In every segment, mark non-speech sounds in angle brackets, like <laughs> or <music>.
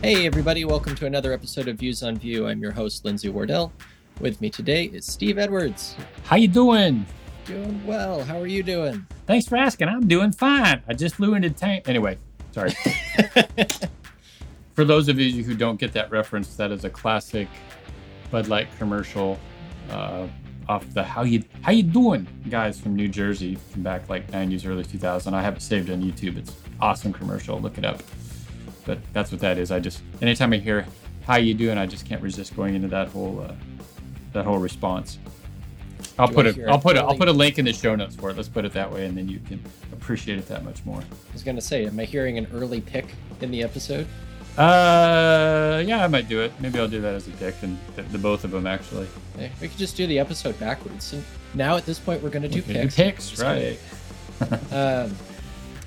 Hey, everybody, welcome to another episode of Views on Vue. I'm your host, Lindsay Wardell. With me today is Steve Edwards. How you doing? Doing well. How are you doing? Thanks for asking. I'm doing fine. I just flew into tank. Anyway, sorry. <laughs> for those of you who don't get that reference, that is a classic Bud Light commercial uh, off the "How you How you doing" guys from New Jersey from back like 90s, early 2000. I have it saved on YouTube. It's awesome commercial. Look it up. But that's what that is. I just anytime I hear "How you doing," I just can't resist going into that whole uh, that whole response. I'll Do put I a I'll put a I'll put a link in the show notes for it. Let's put it that way, and then you can appreciate it that much more. I was going to say, am I hearing an early pick in the episode? Uh, yeah, I might do it. Maybe I'll do that as a pick, and the, the both of them actually. Eh, We could just do the episode backwards. And now at this point, we're going to do We picks. do picks, gonna- right? <laughs> Um,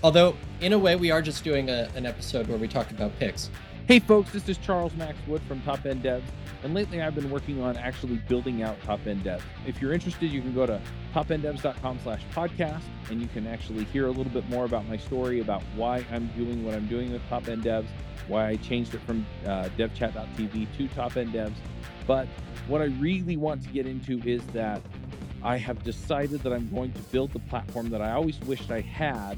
although, in a way, we are just doing a, an episode where we talk about picks. Hey folks, this is Charles Max Wood from Top End Devs, and lately I've been working on actually building out Top End Devs. If you're interested, you can go to topenddevs.com slash podcast, and you can actually hear a little bit more about my story about why I'm doing what I'm doing with Top End Devs, why I changed it from uh, devchat.tv to Top End Devs. But what I really want to get into is that I have decided that I'm going to build the platform that I always wished I had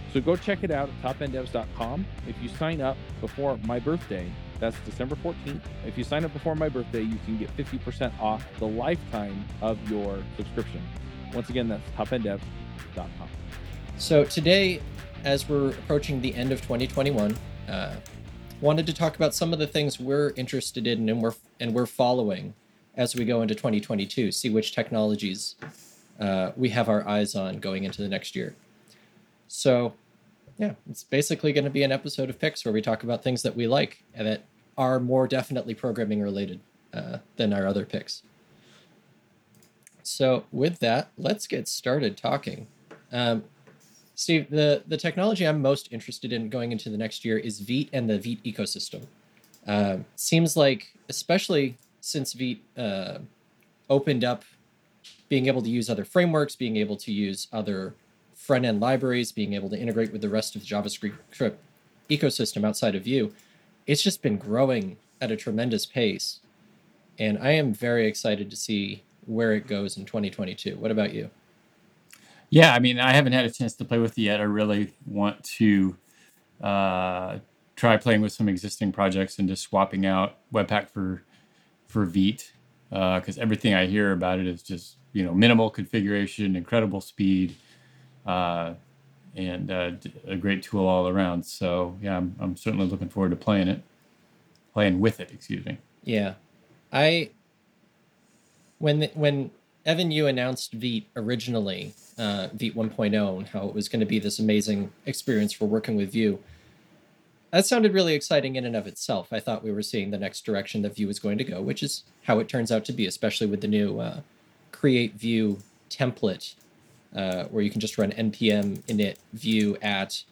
So go check it out at topenddevs.com. If you sign up before my birthday, that's December 14th. If you sign up before my birthday, you can get 50% off the lifetime of your subscription. Once again, that's topenddevs.com. So today, as we're approaching the end of 2021, uh, wanted to talk about some of the things we're interested in and we're and we're following as we go into 2022. See which technologies uh, we have our eyes on going into the next year. So, yeah, it's basically going to be an episode of Picks where we talk about things that we like and that are more definitely programming related uh, than our other picks. So, with that, let's get started talking. Um, Steve, the, the technology I'm most interested in going into the next year is Vite and the Vite ecosystem. Um seems like, especially since Vite uh, opened up being able to use other frameworks, being able to use other front end libraries, being able to integrate with the rest of the JavaScript ecosystem outside of Vue, it's just been growing at a tremendous pace. And I am very excited to see where it goes in 2022. What about you? Yeah, I mean, I haven't had a chance to play with it yet. I really want to uh, try playing with some existing projects and just swapping out Webpack for for Vite because everything I hear about it is just you know minimal configuration, incredible speed, uh, and uh, a great tool all around. So yeah, I'm, I'm certainly looking forward to playing it, playing with it. Excuse me. Yeah, I when the, when Evan You announced Vite originally, uh, Vite 1.0, and how it was going to be this amazing experience for working with Vue. That sounded really exciting in and of itself. I thought we were seeing the next direction that Vue was going to go, which is how it turns out to be, especially with the new uh, Create Vue template, uh, where you can just run npm init vue at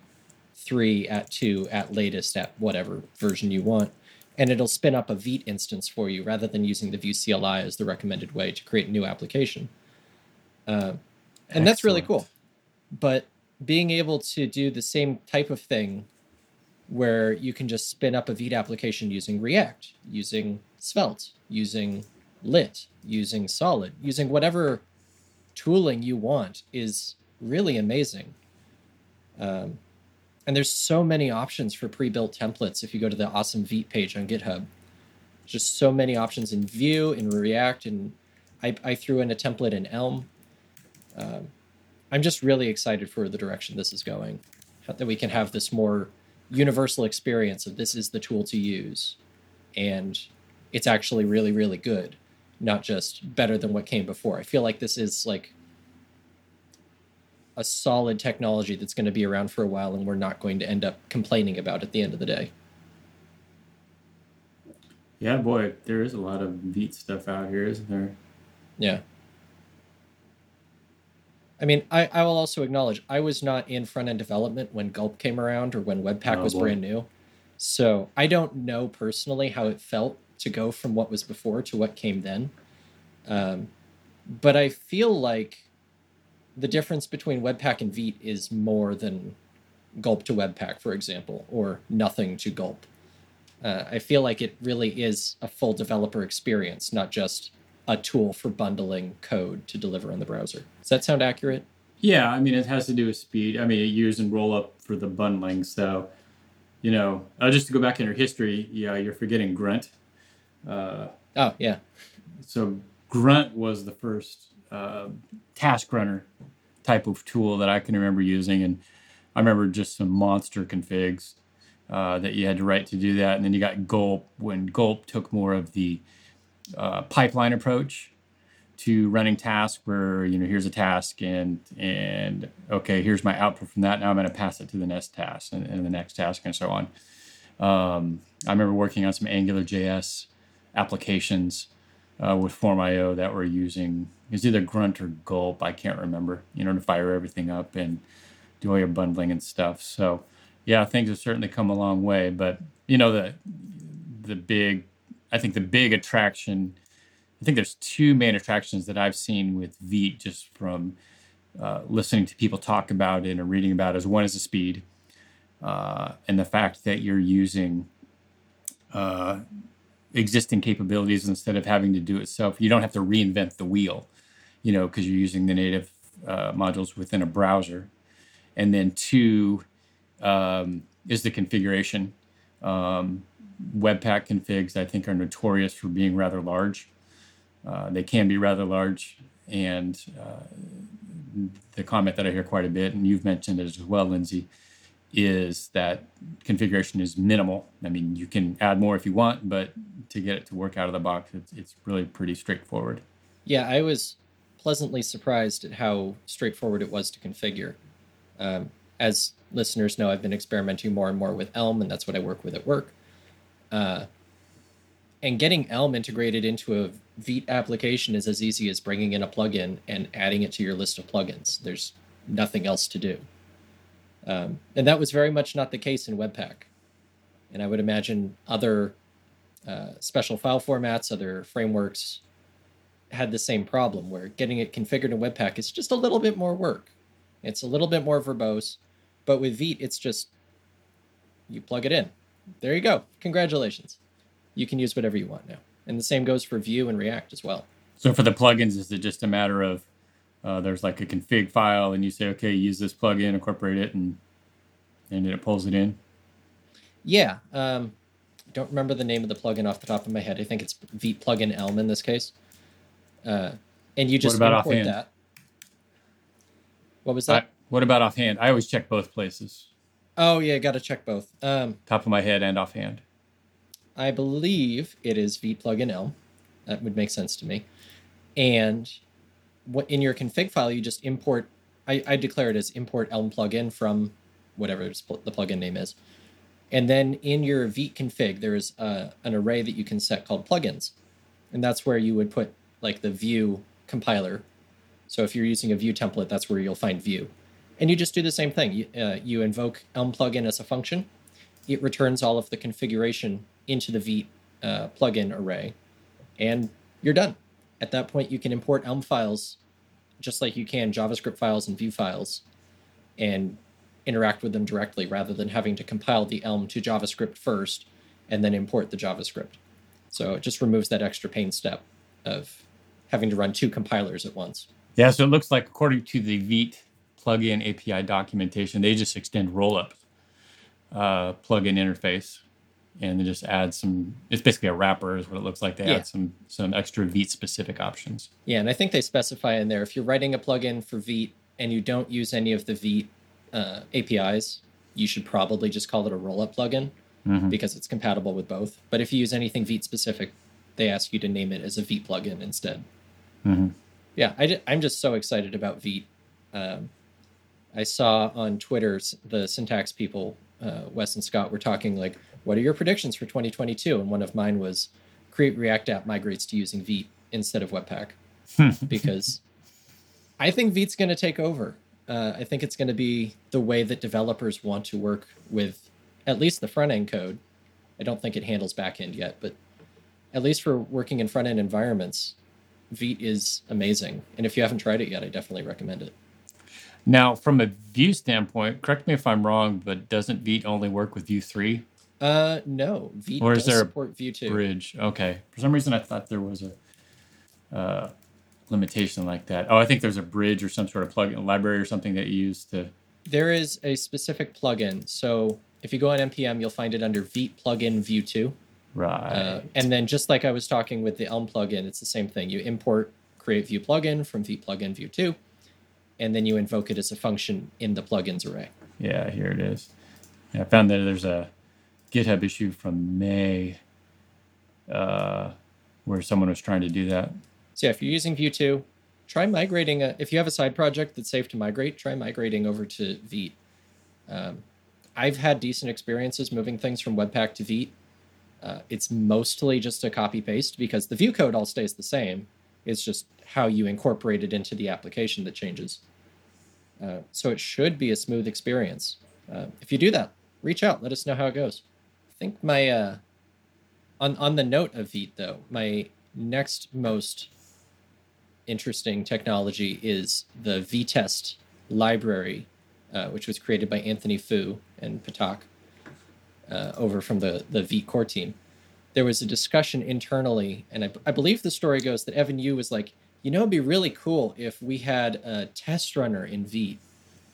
three, at two, at latest, at whatever version you want and it'll spin up a Vite instance for you rather than using the Vue CLI as the recommended way to create a new application. Uh, and that's really cool. But being able to do the same type of thing where you can just spin up a Vite application using React, using Svelte, using Lit, using Solid, using whatever tooling you want is really amazing. Um, and there's so many options for pre-built templates if you go to the awesome Vite page on GitHub. Just so many options in Vue, in React, and I, I threw in a template in Elm. Um, I'm just really excited for the direction this is going. That we can have this more universal experience of this is the tool to use, and it's actually really, really good, not just better than what came before. I feel like this is like a solid technology that's going to be around for a while and we're not going to end up complaining about at the end of the day. Yeah, boy, there is a lot of Vite stuff out here, isn't there? Yeah. I mean, I, I will also acknowledge I was not in front end development when Gulp came around or when Webpack Oh, was boy. brand new. So I don't know personally how it felt to go from what was before to what came then. Um, but I feel like the difference between Webpack and Vite is more than Gulp to Webpack, for example, or nothing to Gulp. Uh, I feel like it really is a full developer experience, not just a tool for bundling code to deliver on the browser. Does that sound accurate? Yeah, I mean, it has to do with speed. I mean, it uses rollup for the bundling. So, you know, uh, just to go back in your history, yeah, you're forgetting Grunt. Uh, Oh, yeah. so Grunt was the first uh, task runner type of tool that I can remember using, and I remember just some monster configs uh, that you had to write to do that. And then you got Gulp when Gulp took more of the uh, pipeline approach to running tasks, where you know here's a task and and okay here's my output from that. Now I'm going to pass it to the next task and, and the next task and so on. Um, I remember working on some Angular JS applications uh, with Form.io that were using was either Grunt or Gulp, I can't remember, you know, to fire everything up and do all your bundling and stuff. So yeah, things have certainly come a long way. But you know, the the big I think the big attraction I think there's two main attractions that I've seen with Vite just from uh, listening to people talk about it and reading about it. Is one is the speed, uh, and the fact that you're using uh, existing capabilities instead of having to do it yourself. You don't have to reinvent the wheel, you know, because you're using the native uh, modules within a browser. And then two um, is the configuration. Um, Webpack configs, I think, are notorious for being rather large. Uh, they can be rather large, and uh, the comment that I hear quite a bit, and you've mentioned it as well, Lindsay, is that configuration is minimal. I mean, you can add more if you want, but to get it to work out of the box, it's, it's really pretty straightforward. Yeah, I was pleasantly surprised at how straightforward it was to configure. Um, as listeners know, I've been experimenting more and more with Elm, and that's what I work with at work. Uh, and getting Elm integrated into a Vite application is as easy as bringing in a plugin and adding it to your list of plugins. There's nothing else to do. Um, and that was very much not the case in Webpack. And I would imagine other uh, special file formats, other frameworks had the same problem where getting it configured in Webpack is just a little bit more work. It's a little bit more verbose, but with Vite, it's just you plug it in. There you go. Congratulations. You can use whatever you want now. And the same goes for Vue and React as well. So for the plugins, is it just a matter of uh, there's like a config file, and you say, okay, use this plugin, incorporate it, and and it pulls it in? Yeah. Um, I don't remember the name of the plugin off the top of my head. I think it's Vite plugin Elm in this case. Uh, and you just about import offhand? that. What was that? I, what about offhand? I always check both places, oh yeah, got to check both. Um, top of my head and offhand. I believe it is Vite plugin Elm. That would make sense to me. And what in your config file, you just import. I, I declare it as import Elm plugin from whatever the plugin name is. And then in your Vite config, there is uh, an array that you can set called plugins, and that's where you would put like the Vue compiler. So if you're using a Vue template, that's where you'll find Vue, and you just do the same thing. You, uh, you invoke Elm plugin as a function. It returns all of the configuration into the Vite uh, plugin array, and you're done. At that point, you can import Elm files just like you can JavaScript files and Vue files, and interact with them directly rather than having to compile the Elm to JavaScript first and then import the JavaScript. So it just removes that extra pain step of having to run two compilers at once. Yeah, so it looks like according to the Vite plugin API documentation, they just extend rollup uh, plugin interface and they just add some. It's basically a wrapper, is what it looks like. They Yeah. add some some extra Vite specific options. Yeah, and I think they specify in there if you're writing a plugin for Vite and you don't use any of the Vite uh, APIs, you should probably just call it a rollup plugin Mhm. because it's compatible with both. But if you use anything Vite specific, they ask you to name it as a Vite plugin instead. Mhm. Yeah, I, am just so excited about Vite. Um, I saw on Twitter the syntax people, uh, Wes and Scott, were talking like, "What are your predictions for 2022?" And one of mine was Create React app migrates to using Vite instead of Webpack <laughs> because I think Vite's going to take over. Uh, I think it's going to be the way that developers want to work with at least the front end code. I don't think it handles back end yet, but at least for working in front end environments, Vite is amazing. And if you haven't tried it yet, I definitely recommend it. Now, from a Vue standpoint, correct me if I'm wrong, but doesn't Vite only work with Vue 3? Uh, no. Vite Or is there a support Vue 2. Bridge. Okay. For some reason, I thought there was a uh, limitation like that. Oh, I think there's a bridge or some sort of plugin library or something that you use to. There is a specific plugin. So if you go on npm, you'll find it under Vite plugin Vue 2. Right. Uh, and then just like I was talking with the Elm plugin, it's the same thing. You import create Vue plugin from Vite plugin Vue 2, and then you invoke it as a function in the plugins array. yeah, here it is. Yeah, I found that there's a GitHub issue from May uh, where someone was trying to do that. So yeah, if you're using Vue 2, try migrating. A, if you have a side project that's safe to migrate, try migrating over to Vite. Um, I've had decent experiences moving things from Webpack to Vite. Uh, it's mostly just a copy paste because the Vue code all stays the same. It's just how you incorporate it into the application that changes. Uh, so it should be a smooth experience. Uh, if you do that, reach out. Let us know how it goes. I think my uh, on on the note of Vite though, my next most interesting technology is the Vitest library, uh, which was created by Anthony Fu and Patak uh, over from the, the Vite core team. There was a discussion internally, and I, I believe the story goes that Evan You was like, you know, it'd be really cool if we had a test runner in Vite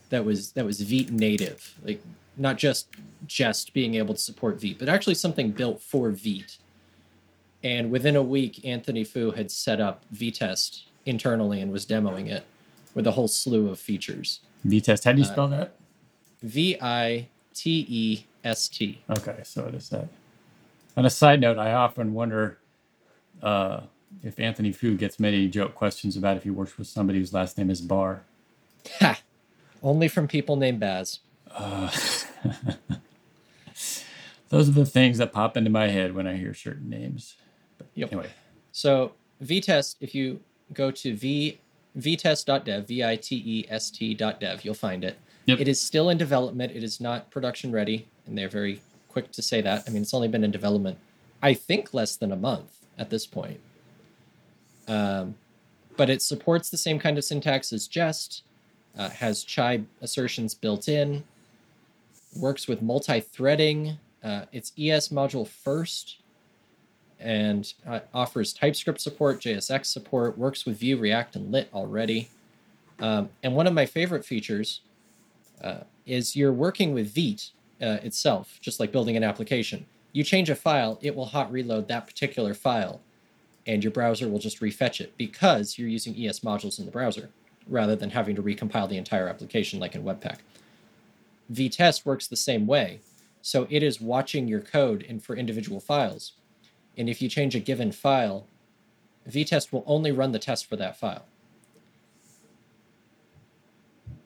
that was that was Vite native, like not just just being able to support Vite, but actually something built for Vite. And within a week, Anthony Fu had set up Vitest internally and was demoing it with a whole slew of features. Vitest, how do you Uh, spell that? V I T E S T. Okay, so it is that. On a side note, I often wonder uh, if Anthony Fu gets many joke questions about if he works with somebody whose last name is Barr. Ha! Only from people named Baz. Uh, <laughs> those are the things that pop into my head when I hear certain names. But Yep. Anyway, So Vitest, if you go to v vitest.dev, v i t e s t.dev, you'll find it. Yep. It is still in development. It is not production ready, and they're very quick to say that. I mean, it's only been in development, I think, less than a month at this point. Um, but it supports the same kind of syntax as Jest, uh, has chai assertions built in, works with multi-threading. Uh, it's ES module first, and uh, offers TypeScript support, JSX support, works with Vue, React, and Lit already. Um, and one of my favorite features uh, is you're working with Vite uh, itself, just like building an application. You change a file, it will hot reload that particular file, and your browser will just refetch it because you're using ES modules in the browser rather than having to recompile the entire application like in Webpack. Vitest works the same way. So it is watching your code and for individual files. And if you change a given file, Vitest will only run the test for that file.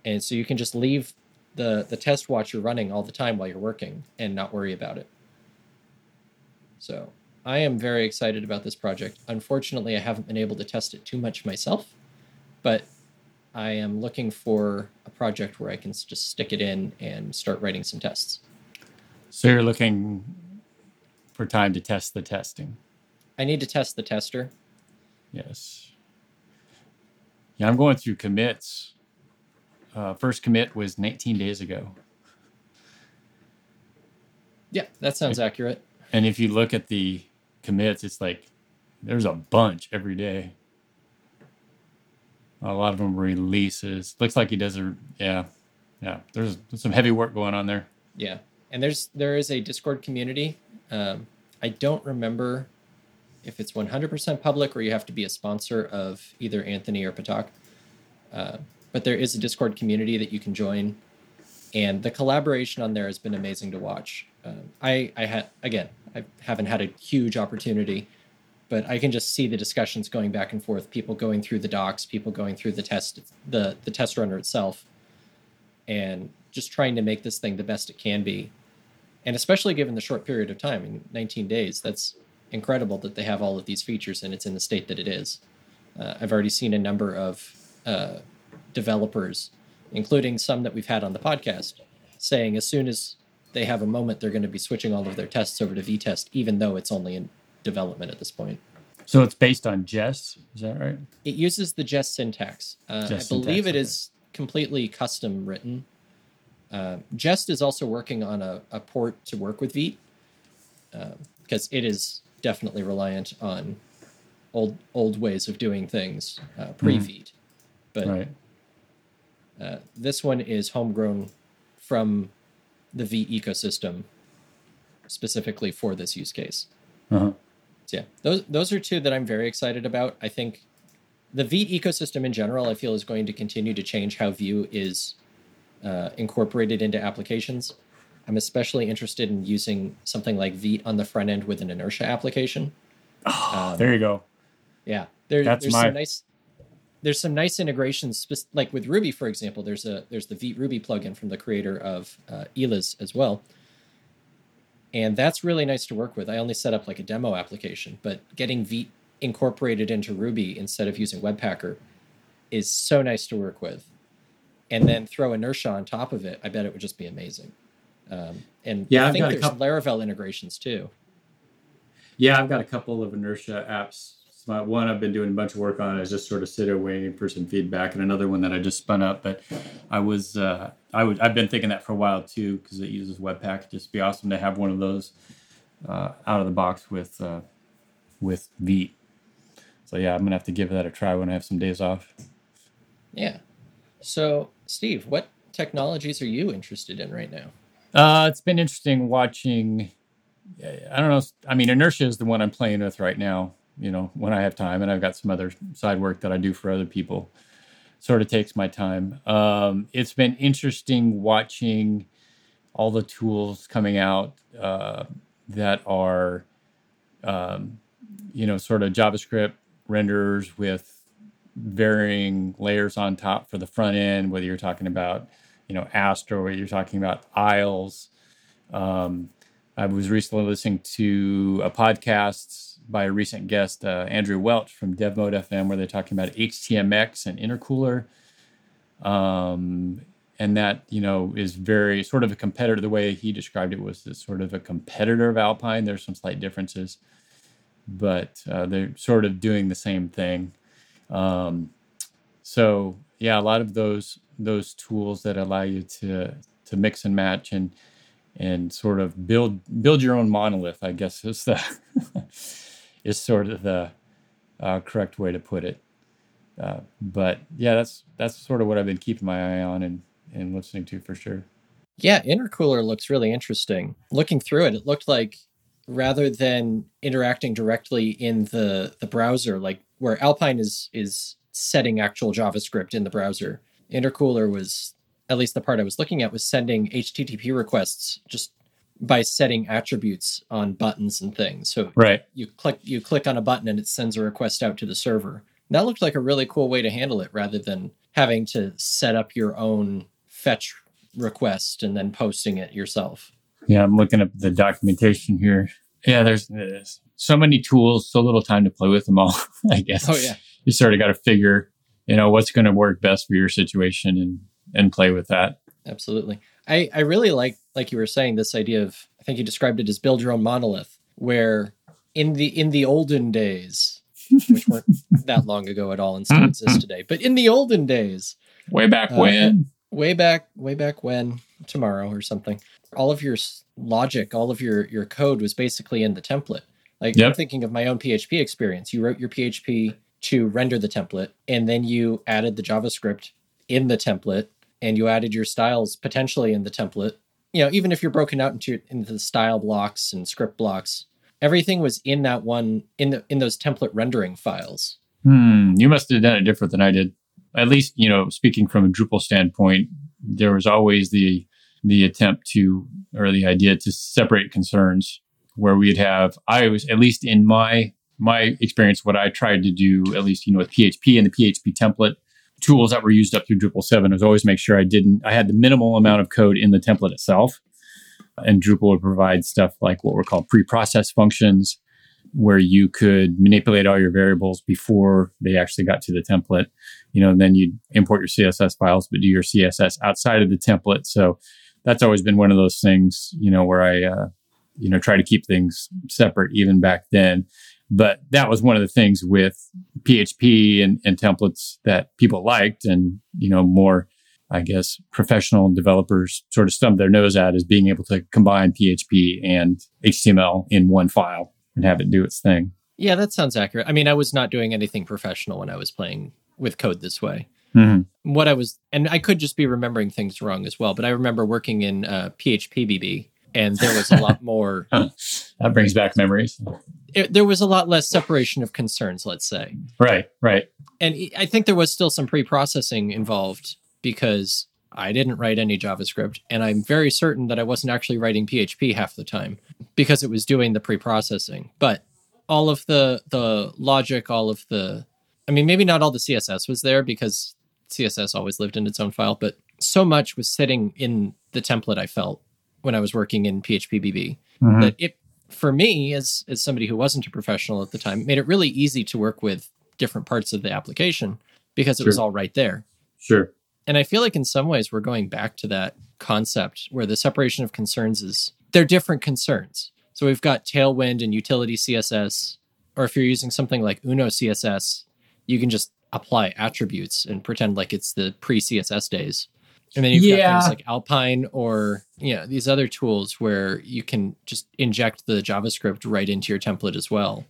And so you can just leave the, the test watcher running all the time while you're working and not worry about it. So I am very excited about this project. Unfortunately, I haven't been able to test it too much myself, but I am looking for project where I can just stick it in and start writing some tests. so you're looking for time to test the testing. I need to test the tester. Yes. Yeah, I'm going through commits. Uh, first commit was 19 days ago. Yeah, that sounds accurate. And if you look at the commits, it's like there's a bunch every day. A lot of them releases. Looks like he does a yeah, yeah. There's, some heavy work going on there. Yeah, and there's there is a Discord community. Um, I don't remember if it's 100% public or you have to be a sponsor of either Anthony or Patak. Uh, but there is a Discord community that you can join, and the collaboration on there has been amazing to watch. Um, I I had again I haven't had a huge opportunity, but I can just see the discussions going back and forth. People going through the docs, people going through the test the the test runner itself, and just trying to make this thing the best it can be and especially given the short period of time in 19 days that's incredible that they have all of these features and it's in the state that it is. Uh, I've already seen a number of uh, developers, including some that we've had on the podcast, saying as soon as they have a moment, they're going to be switching all of their tests over to Vitest, even though it's only in development at this point. So it's based on Jest, is that right? It uses the Jest syntax. Uh, Jest I believe syntax, it okay. is completely custom written. Uh, Jest is also working on a, a port to work with Vite because it is definitely reliant on old old ways of doing things uh, pre Vite. But Right. uh, this one is homegrown from the Vite ecosystem specifically for this use case. Uh-huh. Yeah, those those are two that I'm very excited about. I think the Vite ecosystem in general, I feel, is going to continue to change how Vue is uh, incorporated into applications. I'm especially interested in using something like Vite on the front end with an inertia application. Um, There you go. yeah, there, there's my- some nice there's some nice integrations, like with Ruby, for example. There's a there's the Vite Ruby plugin from the creator of uh, Iles as well, and that's really nice to work with. I only set up like a demo application, but getting Vite incorporated into Ruby instead of using Webpacker is so nice to work with. And then throw inertia on top of it, I bet it would just be amazing. Um, and Yeah, I I've think there's Laravel integrations too. Yeah, I've got a couple of inertia apps. So my- one I've been doing a bunch of work on is just sort of sitting waiting for some feedback, and another one that I just spun up. But I was uh, I would I've been thinking that for a while too because it uses Webpack. Just be awesome to have one of those uh, out of the box with uh, with Vite. So yeah, I'm gonna have to give that a try when I have some days off. Yeah. So, Steve, what technologies are you interested in right now? Uh, it's been interesting watching. I don't know. I mean, inertia is the one I'm playing with right now. You know, when I have time, and I've got some other side work that I do for other people. Sort of takes my time. Um, it's been interesting watching all the tools coming out uh, that are, um, you know, sort of JavaScript renderers with varying layers on top for the front end, whether you're talking about, you know, Astro, or you're talking about Iles. Um, I was recently listening to a podcast by a recent guest, uh, Andrew Welch from DevMode FM, where they're talking about HTMX and intercooler. Um, and that, you know, is very sort of a competitor. The way he described it was sort of a competitor of Alpine. There's some slight differences, but uh, they're sort of doing the same thing. Um, so yeah, a lot of those those tools that allow you to to mix and match and and sort of build build your own monolith, I guess is the <laughs> is sort of the uh, correct way to put it. Uh, but yeah, that's that's sort of what I've been keeping my eye on and and listening to for sure. Yeah, intercooler looks really interesting. Looking through it, it looked like rather than interacting directly in the the browser, like where Alpine is is setting actual JavaScript in the browser, intercooler was at least the part I was looking at was sending HTTP requests just by setting attributes on buttons and things. So Right. you click you click on a button and it sends a request out to the server. That looked like a really cool way to handle it rather than having to set up your own fetch request and then posting it yourself. Yeah, I'm looking at the documentation here. Yeah, there's, there's so many tools, so little time to play with them all. <laughs> I guess. Oh yeah. you sort of got to figure, you know, what's going to work best for your situation and and play with that. Absolutely. I, I really like like you were saying this idea of I think you described it as build your own monolith where in the in the olden days <laughs> which weren't that long ago at all and still exist today but in the olden days Way back Uh, when. way back way back when tomorrow or something all of your logic all of your your code was basically in the template. Like i'm thinking of my own php experience. You wrote your php to render the template and then you added the javascript in the template and you added your styles potentially in the template you know even if you're broken out into into the style blocks and script blocks everything was in that one in the in those template rendering files Hmm, you must have done it different than I did. At least, you know, speaking from a Drupal standpoint, there was always the the attempt to or the idea to separate concerns where we'd have I was at least in my my experience what I tried to do at least you know with PHP and the PHP template tools that were used up through Drupal 7 was always make sure I didn't I had the minimal amount of code in the template itself and Drupal would provide stuff like what were called pre process functions where you could manipulate all your variables before they actually got to the template. You know, then you'd import your CSS files, but do your CSS outside of the template. So that's always been one of those things, you know, where I, uh, you know, try to keep things separate even back then. But that was one of the things with PHP and, and templates that people liked and, you know, more, I guess, professional developers sort of stumped their nose at is being able to combine PHP and HTML in one file and have it do its thing. Yeah, that sounds accurate. I mean, I was not doing anything professional when I was playing with code this way. Mm-hmm. What I was, and I could just be remembering things wrong as well, but I remember working in uh, PHP and there was a lot <laughs> more. <laughs> that brings back memories. It, there was a lot less separation of concerns, let's say. Right, right. And I think there was still some pre processing involved because I didn't write any JavaScript, and I'm very certain that I wasn't actually writing PHP half the time because it was doing the pre-processing. But all of the the logic, all of the I mean, maybe not all the CSS was there because CSS always lived in its own file, but so much was sitting in the template I felt when I was working in PHP Mhm. that it for me as as somebody who wasn't a professional at the time made it really easy to work with different parts of the application because it was all right there. Sure. And I feel like in some ways we're going back to that concept where the separation of concerns is they're different concerns. So we've got Tailwind and utility CSS, or if you're using something like Uno CSS, you can just apply attributes and pretend like it's the pre CSS days. And then you've got things like Alpine or you know these other tools where you can just inject the JavaScript right into your template as well.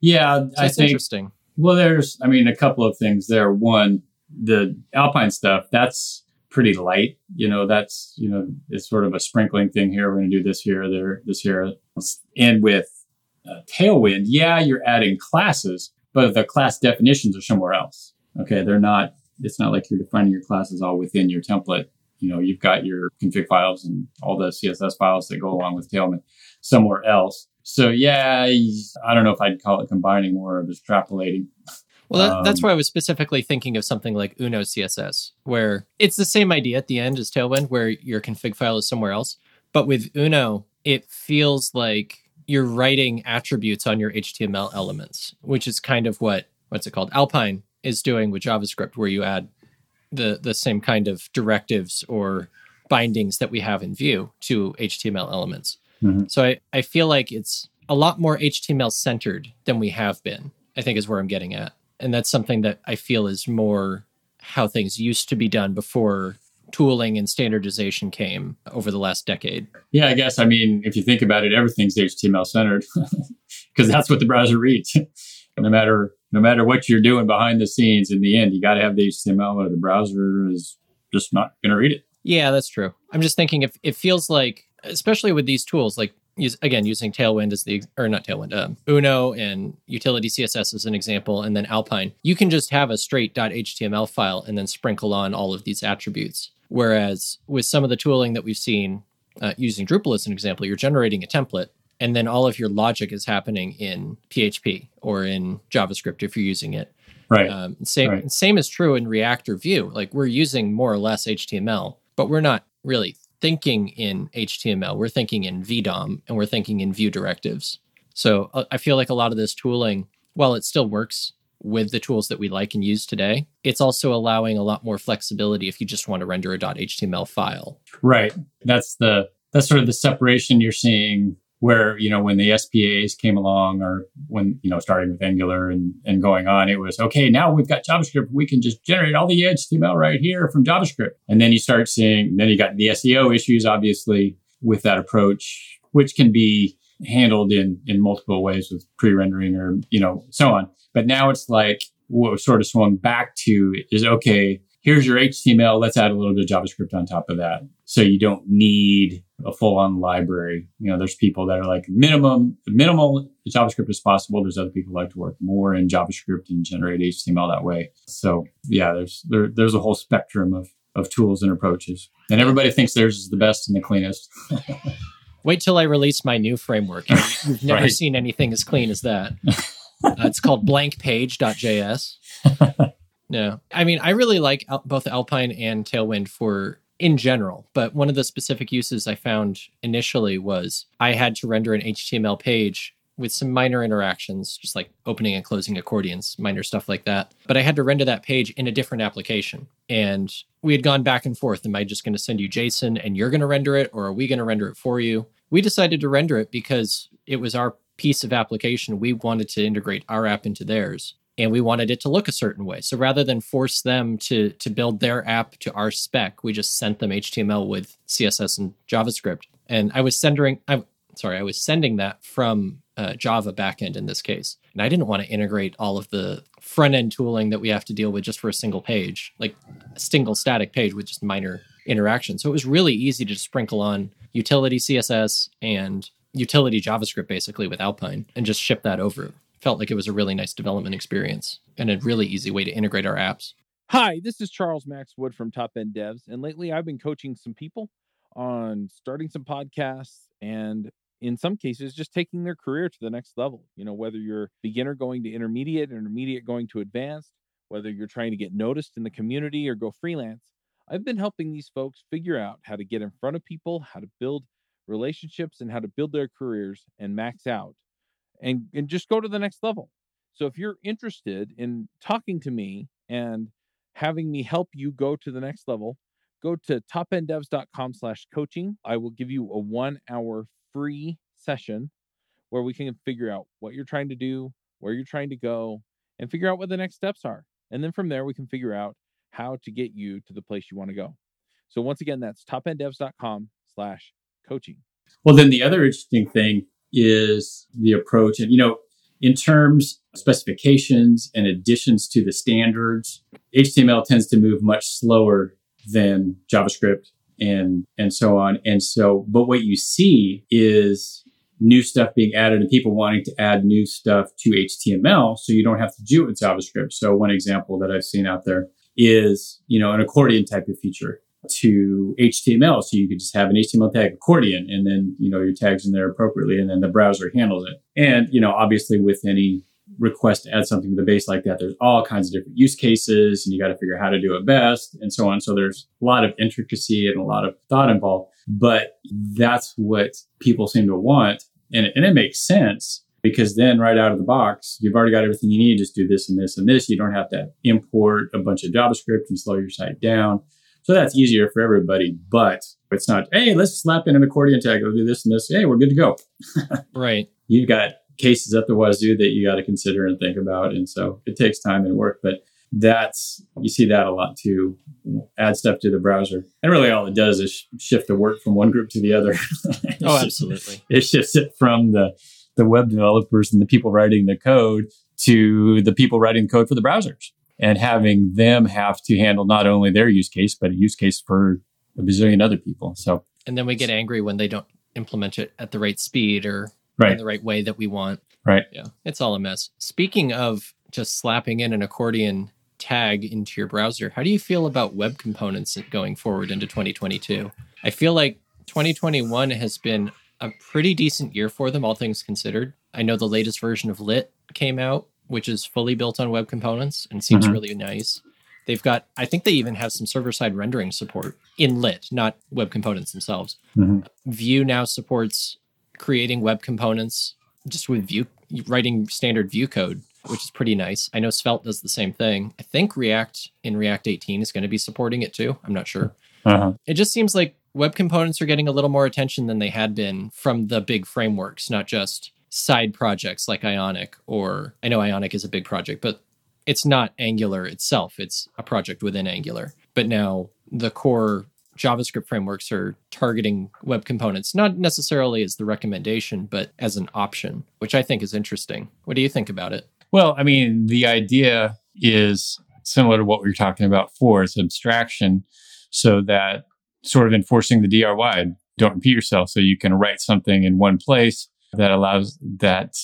Yeah, So I think interesting. Well, there's, I mean, a couple of things there. One, the Alpine stuff, that's pretty light. You know, that's, you know, it's sort of a sprinkling thing here. We're going to do this here, there, this here. And with uh, Tailwind, yeah, you're adding classes, but the class definitions are somewhere else. Okay. They're not, it's not like you're defining your classes all within your template. You know, you've got your config files and all the CSS files that go along with Tailwind somewhere else. So yeah, I don't know if I'd call it combining more of extrapolating. Well, that, that's Um, why I was specifically thinking of something like Uno CSS, where it's the same idea at the end as Tailwind, where your config file is somewhere else. But with Uno, it feels like you're writing attributes on your HTML elements, which is kind of what what's it called Alpine is doing with JavaScript, where you add the the same kind of directives or bindings that we have in Vue to HTML elements. Mhm. So I, I feel like it's a lot more HTML centered than we have been, I think is where I'm getting at. And that's something that I feel is more how things used to be done before tooling and standardization came over the last decade. Yeah, I guess. I mean, if you think about it, everything's HTML centered <laughs> because that's what the browser reads. <laughs> no matter no matter what you're doing behind the scenes, in the end, you got to have the HTML, or the browser is just not going to read it. Yeah, that's true. I'm just thinking if it feels like, especially with these tools, like use, again using Tailwind as the or not Tailwind, um, Uno and Utility CSS as an example, and then Alpine, you can just have a straight .html file and then sprinkle on all of these attributes. Whereas with some of the tooling that we've seen, uh, using Drupal as an example, you're generating a template. And then all of your logic is happening in PHP or in JavaScript if you're using it. Right. Um, same Right. same is true in React or Vue. Like we're using more or less HTML, but we're not really thinking in HTML. We're thinking in VDOM and we're thinking in Vue directives. So uh, I feel like a lot of this tooling, while it still works with the tools that we like and use today, it's also allowing a lot more flexibility if you just want to render a .html file. Right. That's the that's sort of the separation you're seeing where, you know, when the SPAs came along or when, you know, starting with Angular and, and going on, it was okay, now we've got JavaScript, we can just generate all the HTML right here from JavaScript. And then you start seeing then you got the SEO issues, obviously, with that approach, which can be handled in in multiple ways with pre-rendering or, you know, so on. But now it's like what sort of swung back to is okay, here's your HTML. Let's add a little bit of JavaScript on top of that. So you don't need a full on library. You know, there's people that are like minimum, minimal JavaScript as possible. There's other people who like to work more in JavaScript and generate HTML that way. So yeah, there's, there, there's a whole spectrum of, of tools and approaches. And everybody thinks theirs is the best and the cleanest. <laughs> Wait till I release my new framework. You've <laughs> never Right. seen anything as clean as that. <laughs> Uh, it's called blankpage.js. no, I mean, I really like Al- both Alpine and Tailwind for in general, but one of the specific uses I found initially was I had to render an HTML page with some minor interactions, just like opening and closing accordions, minor stuff like that. But I had to render that page in a different application. And we had gone back and forth. Am I just going to send you JSON and you're going to render it, or are we going to render it for you? We decided to render it because it was our piece of application. We wanted to integrate our app into theirs and we wanted it to look a certain way. So rather than force them to to build their app to our spec, we just sent them HTML with CSS and JavaScript. And I was sending I sorry, I was sending that from uh, Java backend in this case. And I didn't want to integrate all of the front end tooling that we have to deal with just for a single page, like a single static page with just minor interactions. So it was really easy to sprinkle on utility CSS and utility JavaScript basically with Alpine and just ship that over. Felt like it was a really nice development experience and a really easy way to integrate our apps. Hi, this is Charles Max Wood from Top End Devs. And lately I've been coaching some people on starting some podcasts and in some cases just taking their career to the next level you know whether you're beginner going to intermediate intermediate going to advanced whether you're trying to get noticed in the community or go freelance i've been helping these folks figure out how to get in front of people how to build relationships and how to build their careers and max out and, and just go to the next level so if you're interested in talking to me and having me help you go to the next level go to topenddevs.com slash coaching i will give you a one hour free session where we can figure out what you're trying to do, where you're trying to go, and figure out what the next steps are. And then from there, we can figure out how to get you to the place you want to go. So once again, that's topenddevs.com slash coaching. Well, then the other interesting thing is the approach. And, you know, in terms of specifications and additions to the standards, HTML tends to move much slower than JavaScript and and so on. And so, but what you see is new stuff being added and people wanting to add new stuff to HTML so you don't have to do it with JavaScript. So one example that I've seen out there is, you know, an accordion type of feature to HTML. So you could just have an HTML tag accordion and then, you know, your tags in there appropriately and then the browser handles it. And, you know, obviously with any request to add something to the base like that, there's all kinds of different use cases and you got to figure out how to do it best and so on. So there's a lot of intricacy and a lot of thought involved, but that's what people seem to want. And, and it makes sense because then right out of the box, you've already got everything you need. Just do this and this and this. You don't have to import a bunch of JavaScript and slow your site down. So that's easier for everybody, but it's not, hey, let's slap in an accordion tag. We'll do this and this. Hey, we're good to go. <laughs> right. You've got cases at the wazoo that you got to consider and think about. And so it takes time and work, but that's, you see that a lot too. Add stuff to the browser. And really all it does is shift the work from one group to the other. <laughs> oh, absolutely. It shifts it from the, the web developers and the people writing the code to the people writing code for the browsers and having them have to handle not only their use case, but a use case for a bazillion other people. So, and then we get angry when they don't implement it at the right speed or right. in the right way that we want. Right. Yeah. It's all a mess. Speaking of just slapping in an accordion tag into your browser, how do you feel about web components going forward into 2022? I feel like 2021 has been a pretty decent year for them, all things considered. I know the latest version of Lit came out, which is fully built on web components and seems mm-hmm. really nice. They've got, I think they even have some server side rendering support in Lit, not web components themselves. Mm-hmm. Vue now supports creating web components just with Vue, writing standard Vue code, which is pretty nice. I know Svelte does the same thing. I think React in React 18 is going to be supporting it too. I'm not sure. Uh-huh. It just seems like web components are getting a little more attention than they had been from the big frameworks, not just side projects like Ionic or I know Ionic is a big project, but it's not Angular itself. It's a project within Angular. But now the core JavaScript frameworks are targeting web components, not necessarily as the recommendation, but as an option, which I think is interesting. What do you think about it? Well, I mean, the idea is similar to what we were talking about for it's abstraction so that sort of enforcing the DRY, don't repeat yourself. So you can write something in one place that allows that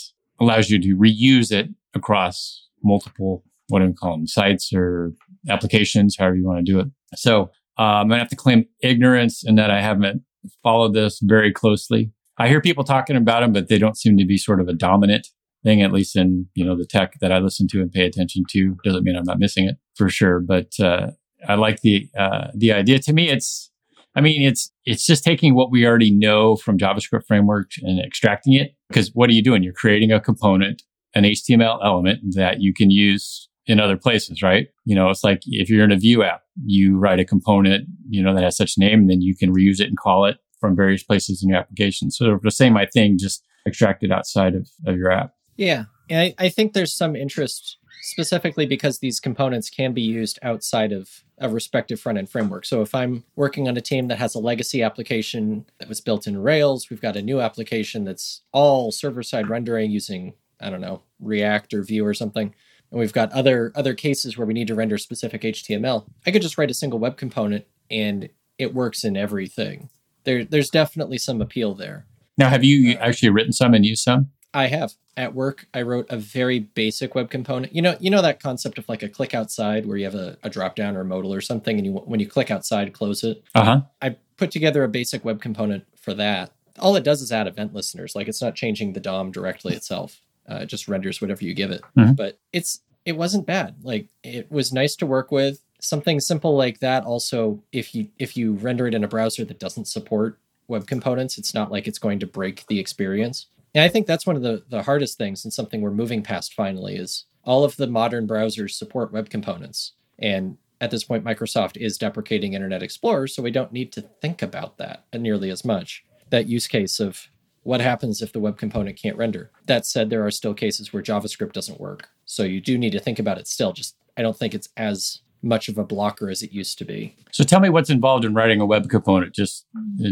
allows you to reuse it across multiple what do we call them sites or applications, however you want to do it. So going to have to claim ignorance in that I haven't followed this very closely. I hear people talking about them, but they don't seem to be sort of a dominant thing, at least in, you know, the tech that I listen to and pay attention to. Doesn't mean I'm not missing it for sure. But, uh, I like the, uh, the idea. To me, it's, I mean, it's it's just taking what we already know from JavaScript framework and extracting it. Because what are you doing? You're creating a component, an HTML element that you can use in other places, right? You know, it's like if you're in a Vue app, you write a component, you know, that has such a name, and then you can reuse it and call it from various places in your application. So the same, I think, just extracted outside of, of your app. Yeah. And I, I think there's some interest specifically because these components can be used outside of a respective front end framework. So if I'm working on a team that has a legacy application that was built in Rails, we've got a new application that's all server side rendering using, I don't know, React or Vue or something. And we've got other other cases where we need to render specific HTML. I could just write a single web component and it works in everything. There, there's definitely some appeal there. Now, have you uh, actually written some and used some? I have at work, I wrote a very basic web component. You know, you know that concept of like a click outside where you have a, a drop down or a modal or something, and you when you click outside, close it. Uh huh. I put together a basic web component for that. All it does is add event listeners. Like it's not changing the DOM directly itself. Uh, it just renders whatever you give it. Mhm. But it's it wasn't bad. Like it was nice to work with. Something simple like that. Also, if you if you render it in a browser that doesn't support web components, it's not like it's going to break the experience. And I think that's one of the, the hardest things and something we're moving past finally is all of the modern browsers support web components. And at this point, Microsoft is deprecating Internet Explorer, so we don't need to think about that nearly as much. That use case of what happens if the web component can't render. That said, there are still cases where JavaScript doesn't work. So you do need to think about it still. Just I don't think it's as much of a blocker as it used to be. So tell me what's involved in writing a web component. Just,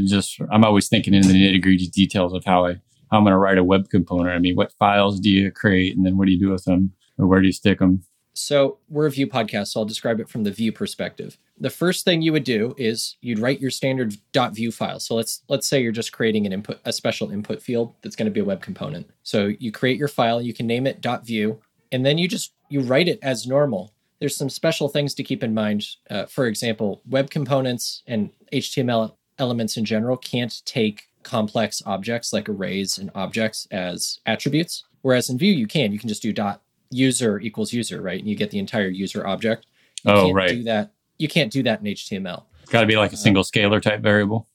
just I'm always thinking in the nitty gritty details of how I how I'm going to write a web component. I mean, what files do you create, and then what do you do with them, or where do you stick them? So we're a Vue podcast, so I'll describe it from the Vue perspective. The first thing you would do is you'd write your standard .vue file. So let's let's say you're just creating an input, a special input field that's going to be a web component. So you create your file, you can name it .vue, and then you just you write it as normal. There's some special things to keep in mind. Uh, for example, web components and HTML elements in general can't take complex objects like arrays and objects as attributes. Whereas in Vue, you can. You can just do dot user equals user, right? And you get the entire user object. You Oh, can't right. Do that. You can't do that in HTML. It's got to be like a Uh, single scalar type variable.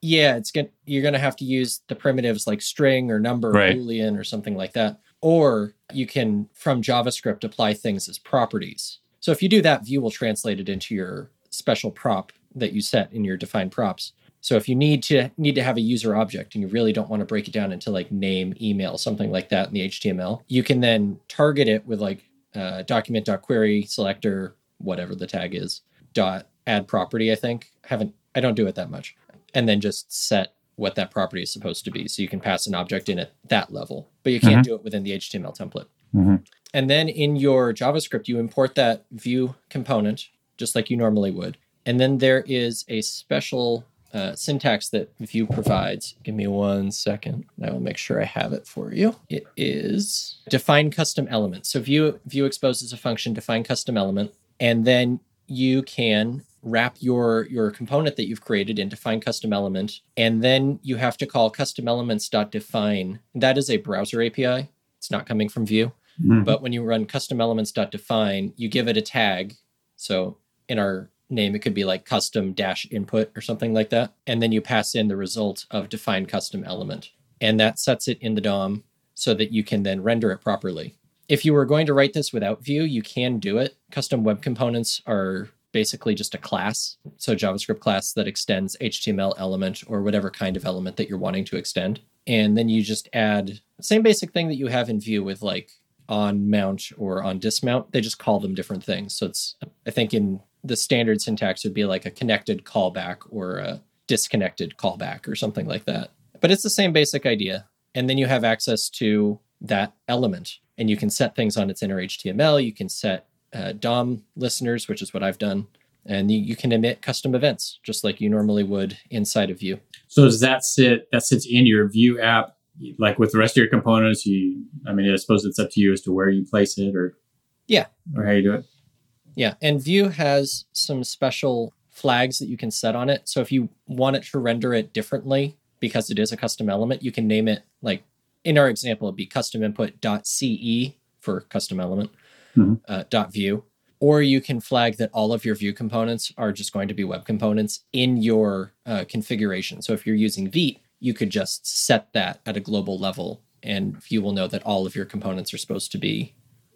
Yeah, it's going you're going to have to use the primitives like string or number Right. or boolean or something like that. Or you can from JavaScript apply things as properties. So if you do that, Vue will translate it into your special prop that you set in your defined props. So if you need to need to have a user object and you really don't want to break it down into like name, email, something like that in the HTML, you can then target it with like uh, document.query selector, whatever the tag is, dot add property. I think I haven't I don't do it that much, and then just set what that property is supposed to be. So you can pass an object in at that level, but you can't do it within the HTML template. Mhm. And then in your JavaScript, you import that Vue component just like you normally would. And then there is a special uh, syntax that Vue provides. Give me one second. I will make sure I have it for you. It is define custom element. So Vue Vue exposes a function define custom element, and then you can wrap your your component that you've created in define custom element, and then you have to call custom elements.define. That is a browser API. It's not coming from Vue. Mhm. But when you run custom elements.define, you give it a tag. So in our name, it could be like custom dash input or something like that. And then you pass in the result of define custom element. And that sets it in the DOM so that you can then render it properly. If you were going to write this without Vue, you can do it. Custom web components are basically just a class. So JavaScript class that extends HTML element or whatever kind of element that you're wanting to extend. And then you just add same basic thing that you have in Vue with like on mount or on dismount. They just call them different things. So it's I think in the standard syntax would be like a connected callback or a disconnected callback or something like that. But it's the same basic idea. And then you have access to that element and you can set things on its inner HTML. You can set uh, DOM listeners, which is what I've done. And you, you can emit custom events just like you normally would inside of Vue. So does that sit? That sits in your Vue app, like with the rest of your components. You, I mean, I suppose it's up to you as to where you place it, or Yeah. or how you do it. Yeah, and Vue has some special flags that you can set on it. So if you want it to render it differently because it is a custom element, you can name it like in our example, it'd be custom input.ce for custom element Mhm. uh, dot vue. or you can flag that all of your Vue components are just going to be web components in your uh, configuration. So if you're using Vite, you could just set that at a global level, and Vue will know that all of your components are supposed to be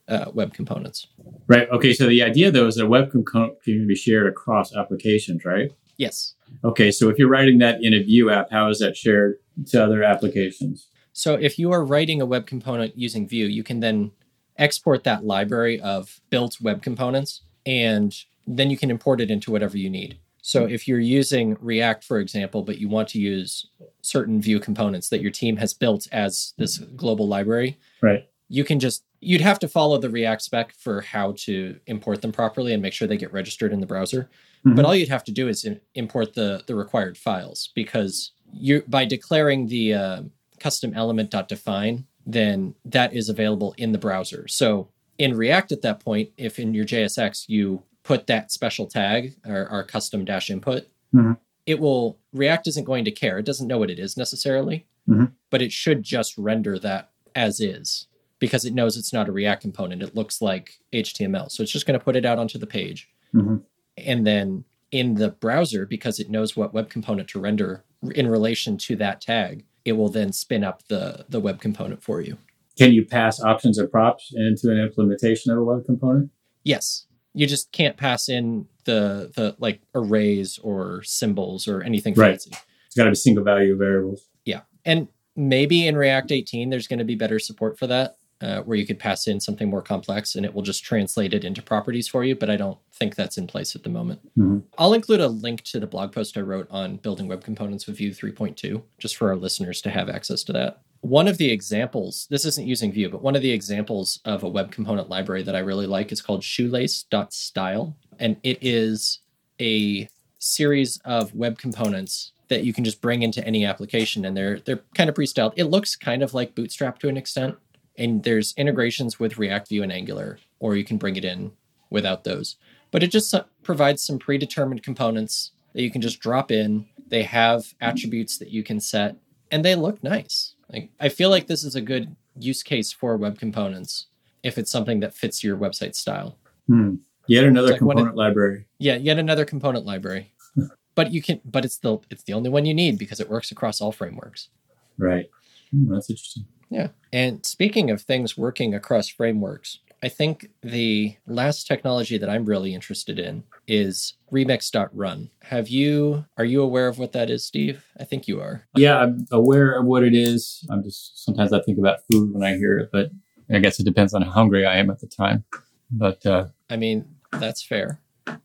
uh, web components. Right. Okay. So the idea though is that web component can be shared across applications, right? Yes. Okay. So if you're writing that in a Vue app, how is that shared to other applications? So if you are writing a web component using Vue, you can then export that library of built web components, and then you can import it into whatever you need. So if you're using React, for example, but you want to use certain Vue components that your team has built as this global library, right? You can just you'd have to follow the React spec for how to import them properly and make sure they get registered in the browser. Mm-hmm. But all you'd have to do is import the the required files because you by declaring the uh, custom element.define then that is available in the browser. So in React at that point, if in your JSX you put that special tag or our custom dash input, mm-hmm. it will React isn't going to care. It doesn't know what it is necessarily, mm-hmm. but it should just render that as is because it knows it's not a React component. It looks like HTML. So it's just going to put it out onto the page. Mm-hmm. And then in the browser, because it knows what web component to render in relation to that tag, it will then spin up the the web component for you. Can you pass options or props into an implementation of a web component? Yes. You just can't pass in the the like arrays or symbols or anything right. fancy. It's got to be single value variables. Yeah. And maybe in React 18 there's going to be better support for that uh, where you could pass in something more complex and it will just translate it into properties for you, but I don't think that's in place at the moment. Mm-hmm. I'll include a link to the blog post I wrote on building web components with Vue 3.2, just for our listeners to have access to that. One of the examples, this isn't using Vue, but one of the examples of a web component library that I really like is called shoelace.style. And it is a series of web components that you can just bring into any application and they're they're kind of pre-styled. It looks kind of like Bootstrap to an extent, and there's integrations with React Vue and Angular, or you can bring it in without those. But it just provides some predetermined components that you can just drop in. They have attributes that you can set, and they look nice. Like I feel like this is a good use case for web components if it's something that fits your website style. Hmm. Yet another like component it, library. Yeah, yet another component library. <laughs> but you can, but it's the it's the only one you need because it works across all frameworks. Right. Hmm, that's interesting. Yeah. And speaking of things working across frameworks, I think the last technology that I'm really interested in is remix.run. Have you are you aware of what that is, Steve? I think you are. Yeah, I'm aware of what it is. I'm just sometimes I think about food when I hear it, but I guess it depends on how hungry I am at the time. But uh I mean, that's fair.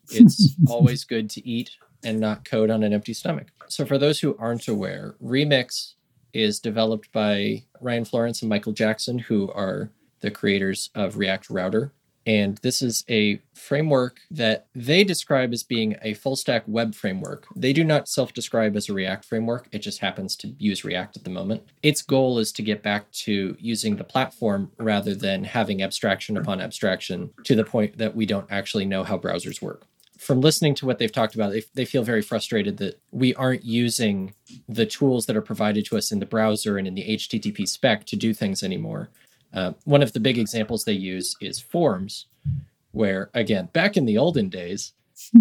It's <laughs> always good to eat and not code on an empty stomach. So for those who aren't aware, Remix is developed by Ryan Florence and Michael Jackson, who are the creators of React Router. And this is a framework that they describe as being a full stack web framework. They do not self describe as a React framework, it just happens to use React at the moment. Its goal is to get back to using the platform rather than having abstraction upon abstraction to the point that we don't actually know how browsers work from listening to what they've talked about, they, they feel very frustrated that we aren't using the tools that are provided to us in the browser and in the HTTP spec to do things anymore. Uh, one of the big examples they use is forms, where, again, back in the olden days,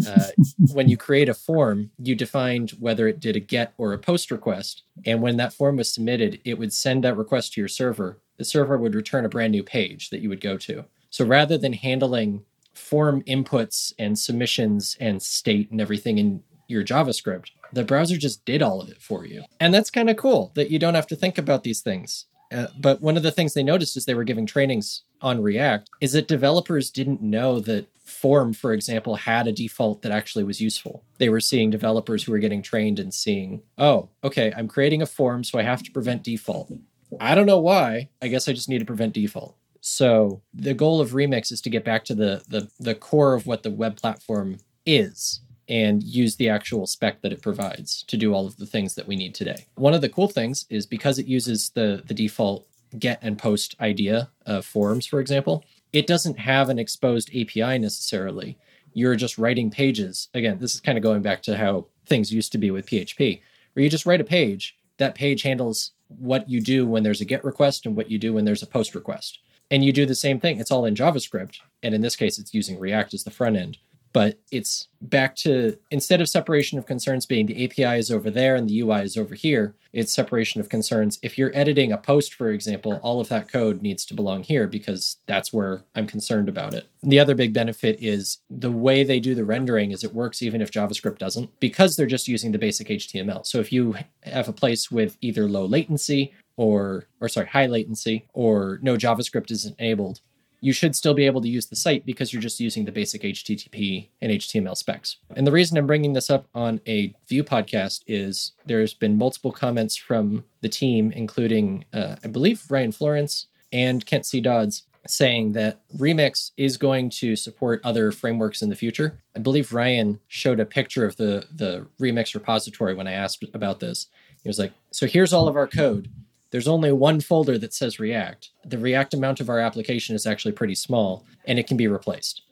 uh, <laughs> when you create a form, you defined whether it did a get or a post request. And when that form was submitted, it would send that request to your server. The server would return a brand new page that you would go to. So rather than handling form inputs and submissions and state and everything in your JavaScript. The browser just did all of it for you. And that's kind of cool that you don't have to think about these things. Uh, but one of the things they noticed as they were giving trainings on React is that developers didn't know that form, for example, had a default that actually was useful. They were seeing developers who were getting trained and seeing, oh, okay, I'm creating a form, so I have to prevent default. I don't know why. I guess I just need to prevent default. So the goal of Remix is to get back to the the, the core of what the web platform is and use the actual spec that it provides to do all of the things that we need today. One of the cool things is because it uses the the default get and post idea of forms, for example, it doesn't have an exposed API necessarily. You're just writing pages. Again, this is kind of going back to how things used to be with PHP, where you just write a page. That page handles what you do when there's a get request and what you do when there's a post request and you do the same thing. It's all in JavaScript. And in this case, it's using React as the front end. But it's back to instead of separation of concerns being the API is over there and the UI is over here, it's separation of concerns. If you're editing a post, for example, all of that code needs to belong here because that's where I'm concerned about it. The other big benefit is the way they do the rendering is it works even if JavaScript doesn't because they're just using the basic HTML. So if you have a place with either low latency or or sorry, high latency or no JavaScript is enabled, you should still be able to use the site because you're just using the basic HTTP and HTML specs. And the reason I'm bringing this up on a Vue podcast is there's been multiple comments from the team, including, uh, I believe, Ryan Florence and Kent C. Dodds, saying that Remix is going to support other frameworks in the future. I believe Ryan showed a picture of the, the Remix repository when I asked about this. He was like, So here's all of our code there's only one folder that says React. The React amount of our application is actually pretty small and it can be replaced.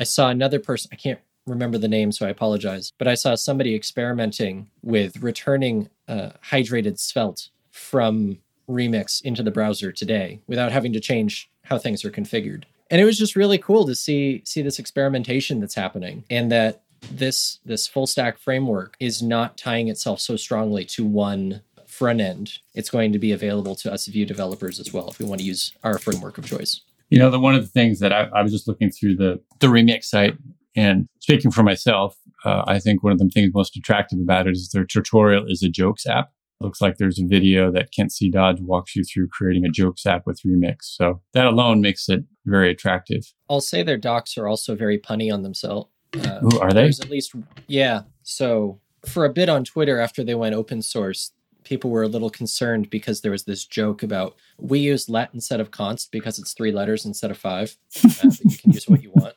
I saw another person, I can't remember the name, so I apologize, but I saw somebody experimenting with returning uh, hydrated Svelte from Remix into the browser today without having to change how things are configured. And it was just really cool to see see this experimentation that's happening and that this this full stack framework is not tying itself so strongly to one front end, it's going to be available to us Vue developers as well if we want to use our framework of choice. You know, the one of the things that I, I was just looking through the the Remix site and speaking for myself, uh, I think one of the things most attractive about it is their tutorial is a jokes app. It looks like there's a video that Kent C. Dodds walks you through creating a jokes app with Remix. So that alone makes it very attractive. I'll say their docs are also very punny on themselves. Uh, Ooh, are they? There's at least, yeah. So for a bit on Twitter after they went open source, people were a little concerned because there was this joke about we use let instead of const because it's three letters instead of five. Uh, you can use what you want.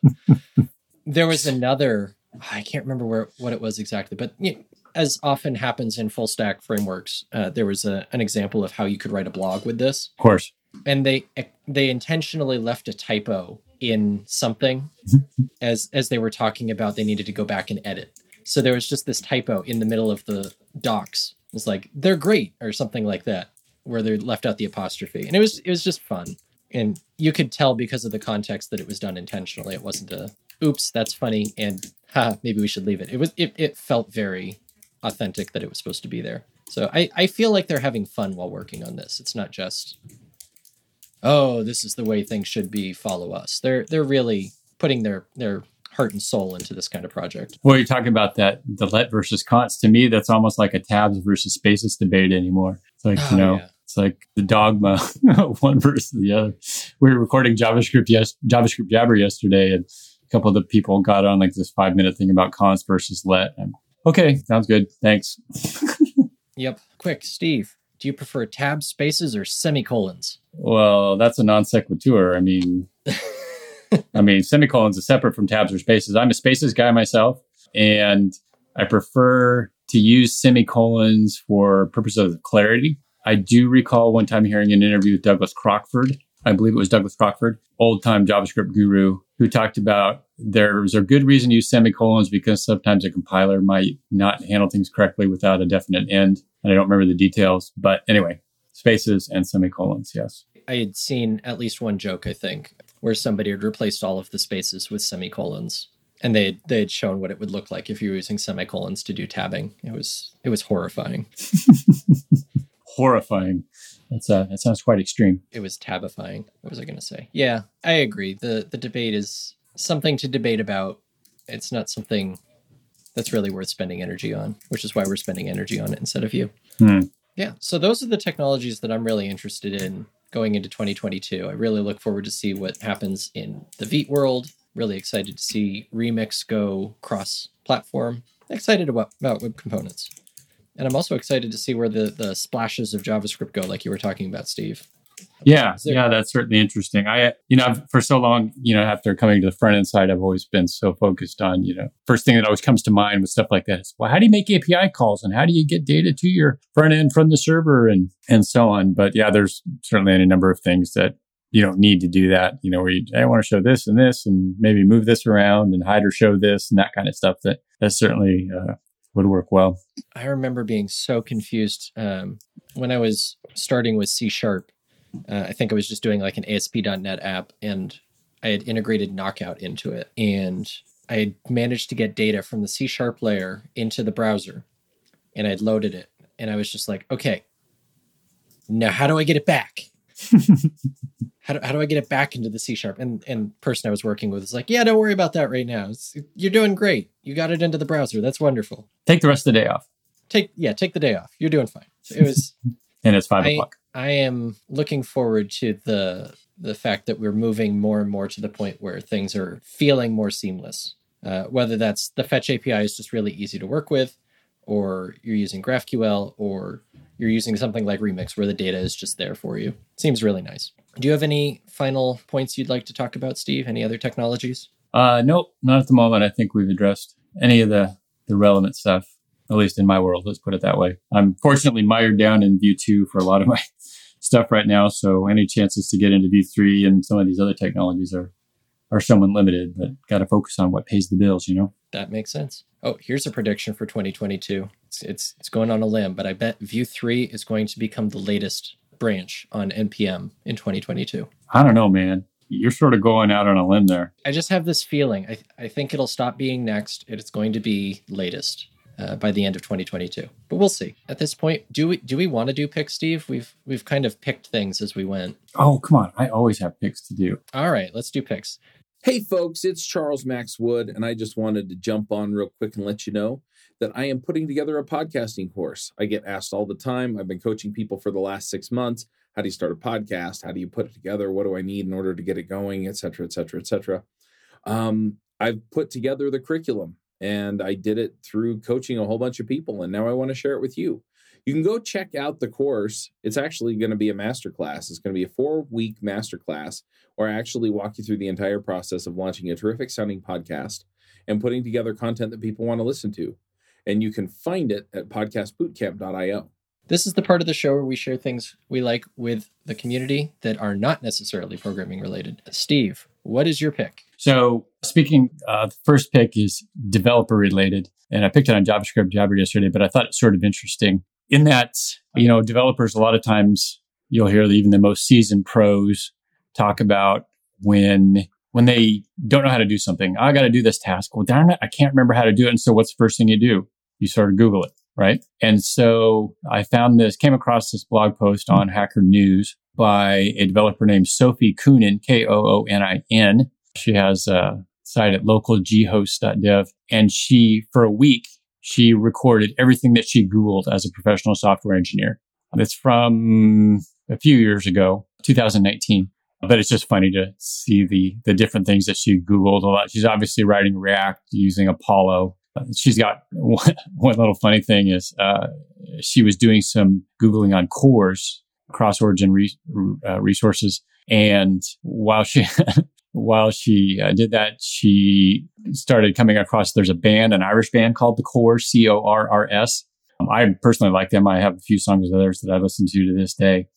There was another, I can't remember where what it was exactly, but you know, as often happens in full stack frameworks, uh, there was a, an example of how you could write a blog with this. Of course. And they they intentionally left a typo in something as as they were talking about they needed to go back and edit. So there was just this typo in the middle of the docs was like they're great or something like that where they left out the apostrophe. And it was it was just fun. And you could tell because of the context that it was done intentionally. It wasn't a oops that's funny and ha maybe we should leave it. It was it, it felt very authentic that it was supposed to be there. So I, I feel like they're having fun while working on this. It's not just oh this is the way things should be follow us. They're they're really putting their their heart and soul into this kind of project. Well, you're talking about that the let versus const. To me, that's almost like a tabs versus spaces debate anymore. It's like, oh, you know, yeah. it's like the dogma, <laughs> one versus the other. We were recording JavaScript yes JavaScript Jabber yesterday and a couple of the people got on like this five minute thing about const versus let. And, okay, sounds good. Thanks. <laughs> yep. Quick, Steve. Do you prefer tabs, spaces, or semicolons? Well, that's a non sequitur. I mean, <laughs> I mean, semicolons are separate from tabs or spaces. I'm a spaces guy myself, and I prefer to use semicolons for purposes of clarity. I do recall one time hearing an interview with Douglas Crockford. I believe it was Douglas Crockford, old time JavaScript guru, who talked about there's a good reason to use semicolons because sometimes a compiler might not handle things correctly without a definite end. And I don't remember the details, but anyway, spaces and semicolons, yes. I had seen at least one joke, I think, where somebody had replaced all of the spaces with semicolons and they they had shown what it would look like if you were using semicolons to do tabbing. It was it was horrifying. <laughs> horrifying. That's uh that sounds quite extreme. It was tabifying. What was I going to say? Yeah, I agree. the The debate is something to debate about. It's not something that's really worth spending energy on, which is why we're spending energy on it instead of you. Hmm. Yeah. So those are the technologies that I'm really interested in going into 2022. I really look forward to see what happens in the Vite world. Really excited to see Remix go cross platform. Excited about, about web components. And I'm also excited to see where the, the splashes of JavaScript go, like you were talking about, Steve. Yeah, yeah, that's certainly interesting. I, you know, for so long, you know, after coming to the front end side, I've always been so focused on, you know, first thing that always comes to mind with stuff like that is, well, how do you make API calls and how do you get data to your front end from the server and and so on. But yeah, there's certainly any number of things that you don't need to do that. You know, where you, I want to show this and this and maybe move this around and hide or show this and that kind of stuff. That that certainly uh, would work well. I remember being so confused um, when I was starting with C sharp Uh, I think I was just doing like an ASP.NET app and I had integrated Knockout into it. And I had managed to get data from the C sharp layer into the browser and I'd loaded it. And I was just like, okay, now how do I get it back? <laughs> how, do, how do I get it back into the C sharp? And and person I was working with was like, yeah, don't worry about that right now. It's, you're doing great. You got it into the browser. That's wonderful. Take the rest of the day off. Take yeah, take the day off. You're doing fine. So it was. <laughs> and it's five I, o'clock. I am looking forward to the the fact that we're moving more and more to the point where things are feeling more seamless. Uh, whether that's the Fetch API is just really easy to work with, or you're using GraphQL, or you're using something like Remix where the data is just there for you. Seems really nice. Do you have any final points you'd like to talk about, Steve? Any other technologies? Uh, nope, not at the moment. I think we've addressed any of the the relevant stuff, at least in my world. Let's put it that way. I'm fortunately mired down in Vue 2 for a lot of my stuff right now, so any chances to get into Vue 3 and some of these other technologies are are somewhat limited. But got to focus on what pays the bills, you know. That makes sense. Oh, here's a prediction for 2022. It's, it's it's going on a limb, but I bet Vue 3 is going to become the latest branch on npm in 2022. I don't know, man. You're sort of going out on a limb there. I just have this feeling. I, I think it'll stop being next. It's going to be latest uh, by the end of 2022. But we'll see. At this point, do we do we want to do picks, Steve? We've we've kind of picked things as we went. Oh, come on. I always have picks to do. All right, let's do picks. Hey, folks, it's Charles Max Wood, and I just wanted to jump on real quick and let you know that I am putting together a podcasting course. I get asked all the time. I've been coaching people for the last six months. How do you start a podcast? How do you put it together? What do I need in order to get it going, et cetera, et cetera, et cetera. Um, I've put together the curriculum and I did it through coaching a whole bunch of people, and now I want to share it with you. You can go check out the course. It's actually going to be a masterclass. It's going to be a four week masterclass where I actually walk you through the entire process of launching a terrific sounding podcast and putting together content that people want to listen to. And you can find it at podcastbootcamp.io. This is the part of the show where we share things we like with the community that are not necessarily programming related. Steve, what is your pick? So, speaking, uh, first pick is developer related, and I picked it on JavaScript Jabber yesterday, but I thought it's sort of interesting in that you know developers a lot of times you'll hear even the most seasoned pros talk about when when they don't know how to do something. I got to do this task. Well, darn it, I can't remember how to do it. And so, what's the first thing you do? You sort of Google it, right? And so, I found this, came across this blog post on Hacker News by a developer named Sophie Koonin, K O O N I N. She has a site at localghost.dev, and she for a week she recorded everything that she Googled as a professional software engineer. It's from a few years ago, 2019 but it's just funny to see the the different things that she googled a lot she's obviously writing react using apollo she's got one, one little funny thing is uh, she was doing some googling on CORS cross origin re, uh, resources and while she <laughs> while she uh, did that she started coming across there's a band an irish band called the Corrs c-o-r-r-s um, i personally like them i have a few songs of theirs that i listen to to this day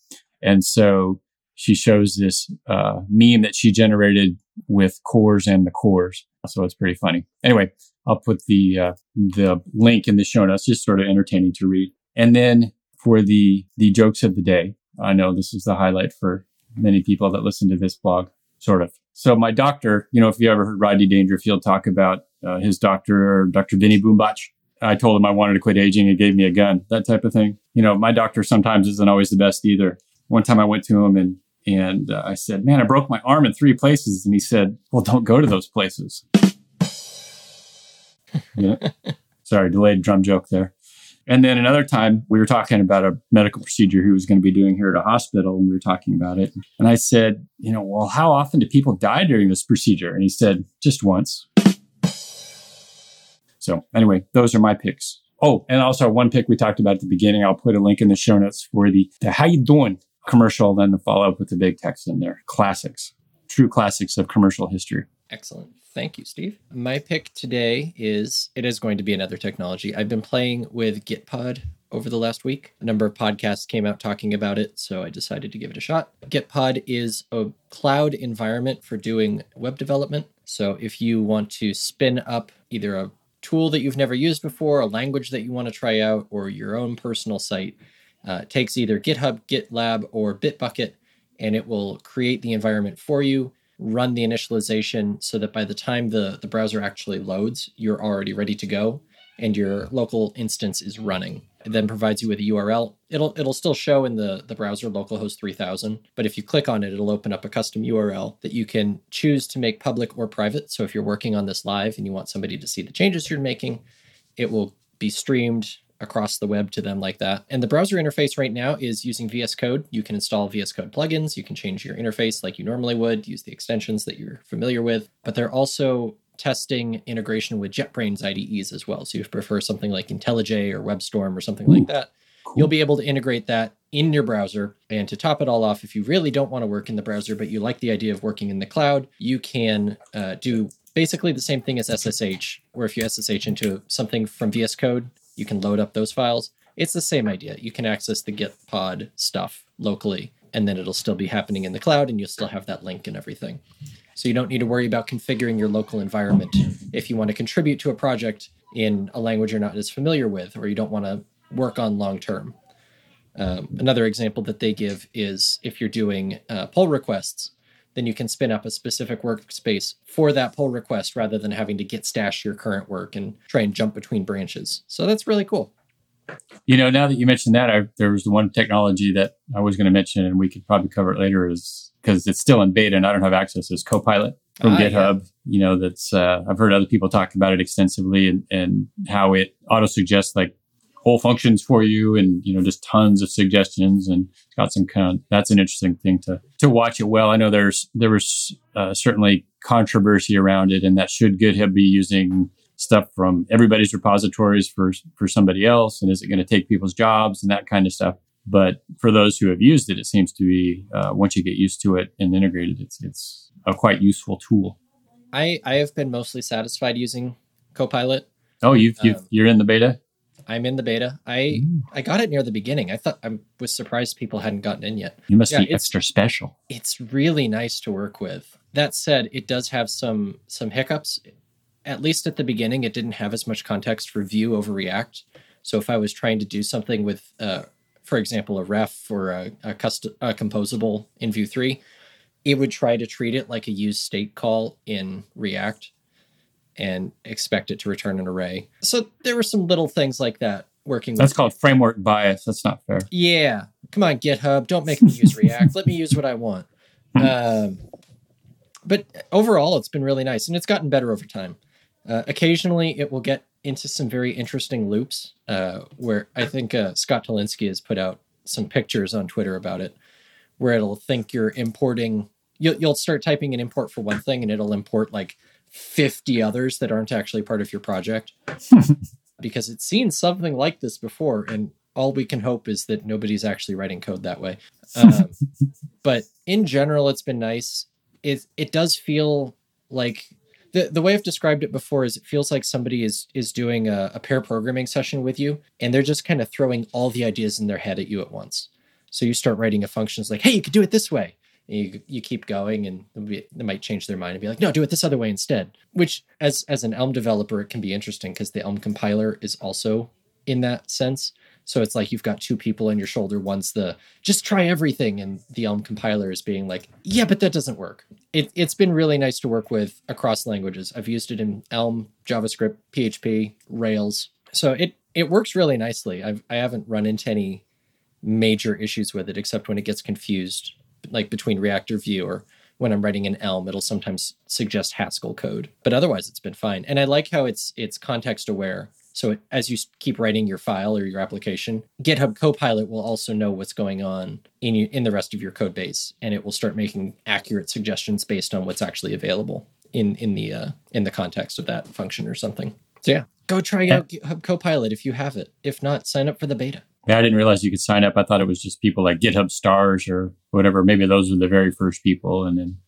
and so she shows this uh, meme that she generated with CORS and the Corrs. So it's pretty funny. Anyway, I'll put the uh, the link in the show notes. Just sort of entertaining to read. And then for the the jokes of the day, I know this is the highlight for many people that listen to this blog. Sort of. So my doctor, you know, if you ever heard Rodney Dangerfield talk about uh, his doctor, Dr. Vinny Boombatz, I told him I wanted to quit aging. He gave me a gun, that type of thing. You know, my doctor sometimes isn't always the best either. One time I went to him and and uh, I said, Man, I broke my arm in three places. And he said, Well, don't go to those places. <laughs> yeah. Sorry, delayed drum joke there. And then another time we were talking about a medical procedure he was going to be doing here at a hospital, and we were talking about it. And I said, You know, well, how often do people die during this procedure? And he said, Just once. So, anyway, those are my picks. Oh, and also one pick we talked about at the beginning. I'll put a link in the show notes for the, the How You Doing commercial, then the follow up with the big text in there. Classics, true classics of commercial history. Excellent. Thank you, Steve. My pick today is it is going to be another technology. I've been playing with Gitpod over the last week. A number of podcasts came out talking about it, so I decided to give it a shot. Gitpod is a cloud environment for doing web development. So if you want to spin up either a tool that you've never used before, a language that you want to try out, or your own personal site, uh, takes either GitHub, GitLab, or Bitbucket and it will create the environment for you, run the initialization so that by the time the, the browser actually loads, you're already ready to go and your local instance is running. It then provides you with a URL. It'll it'll still show in the, the browser localhost 3000, but if you click on it, it'll open up a custom URL that you can choose to make public or private. So if you're working on this live and you want somebody to see the changes you're making, it will be streamed across the web to them like that. And the browser interface right now is using VS Code. You can install VS Code plugins. You can change your interface like you normally would, use the extensions that you're familiar with. But they're also testing integration with JetBrains IDEs as well. So if you prefer something like IntelliJ or WebStorm or something like that, cool. you'll be able to integrate that in your browser. And to top it all off, if you really don't want to work in the browser, but you like the idea of working in the cloud, you can uh, do basically the same thing as SSH, where if you SSH into something from VS Code, you can load up those files. It's the same idea. You can access the Git pod stuff locally, and then it'll still be happening in the cloud, and you'll still have that link and everything. So you don't need to worry about configuring your local environment if you want to contribute to a project in a language you're not as familiar with, or you don't want to work on long term. Um, another example that they give is if you're doing uh, pull requests, then you can spin up a specific workspace for that pull request rather than having to git stash your current work and try and jump between branches. So that's really cool. You know, now that you mentioned that, I, there was the one technology that I was going to mention, and we could probably cover it later, is because it's still in beta and I don't have access. Is Copilot from ah, GitHub? Yeah. You know, that's uh, I've heard other people talk about it extensively and and how it auto suggests like whole functions for you and you know just tons of suggestions and got some kind of that's an interesting thing to to watch it well. I know there's there was uh, certainly controversy around it and that should github be using stuff from everybody's repositories for for somebody else and is it going to take people's jobs and that kind of stuff. But for those who have used it it seems to be uh, once you get used to it and integrated it's it's a quite useful tool. I i have been mostly satisfied using copilot. Oh you've, you've um, you're in the beta I'm in the beta. I mm. I got it near the beginning. I thought I was surprised people hadn't gotten in yet. You must yeah, be extra special. It's really nice to work with. That said, it does have some some hiccups. At least at the beginning, it didn't have as much context for Vue over React. So if I was trying to do something with, uh, for example, a ref or a, a, custom, a composable in Vue three, it would try to treat it like a use state call in React and expect it to return an array. So there were some little things like that working. That's called me. framework bias. That's not fair. Yeah, come on, GitHub, don't make me use React. Let me use what I want. <laughs> Um, but overall, it's been really nice, and it's gotten better over time. Uh, occasionally, it will get into some very interesting loops uh, where I think uh, Scott Tolinski has put out some pictures on Twitter about it, where it'll think you're importing. You'll, you'll start typing an import for one thing, and it'll import like 50 others that aren't actually part of your project. <laughs> Because it's seen something like this before and all we can hope is that nobody's actually writing code that way. Um, <laughs> but in general it's been nice. It it does feel like the, the way I've described it before is it feels like somebody is is doing a, a pair programming session with you and they're just kind of throwing all the ideas in their head at you at once. So you start writing a function it's like, hey, you could do it this way you you keep going and they might change their mind and be like no do it this other way instead. Which as as an elm developer it can be interesting because the elm compiler is also in that sense. So it's like you've got two people on your shoulder. One's the just try everything and the elm compiler is being like yeah but that doesn't work. It, it's been really nice to work with across languages. I've used it in elm javascript php rails. So it it works really nicely. I've, i haven't run into any major issues with it except when it gets confused like between React or Vue or when I'm writing in Elm, it'll sometimes suggest Haskell code. But otherwise, it's been fine. And I like how it's it's context aware. So it, as you keep writing your file or your application, GitHub Copilot will also know what's going on in you, in the rest of your code base, and it will start making accurate suggestions based on what's actually available in in the uh, in the context of that function or something. So yeah, go try out GitHub Copilot if you have it. If not, sign up for the beta. Yeah, I didn't realize you could sign up. I thought it was just people like GitHub stars or whatever. Maybe those were the very first people, and then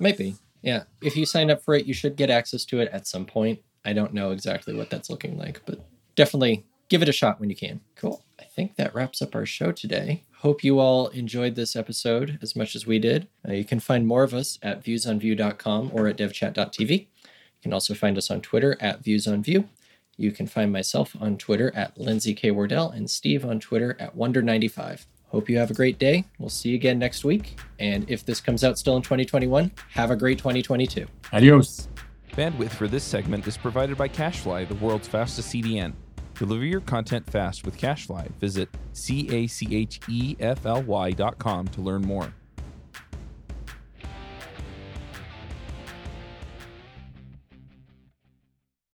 maybe yeah. If you sign up for it, you should get access to it at some point. I don't know exactly what that's looking like, but definitely give it a shot when you can. Cool. I think that wraps up our show today. Hope you all enjoyed this episode as much as we did. Uh, you can find more of us at viewsonvue.com or at devchat.tv. You can also find us on Twitter at viewsonvue. You can find myself on Twitter at Lindsay K. Wardell and Steve on Twitter at Wonder95. Hope you have a great day. We'll see you again next week. And if this comes out still in 2021, have a great 2022. Adios. Bandwidth for this segment is provided by CacheFly, the world's fastest CDN. Deliver your content fast with CacheFly. Visit C A C H E F L Y dot com to learn more.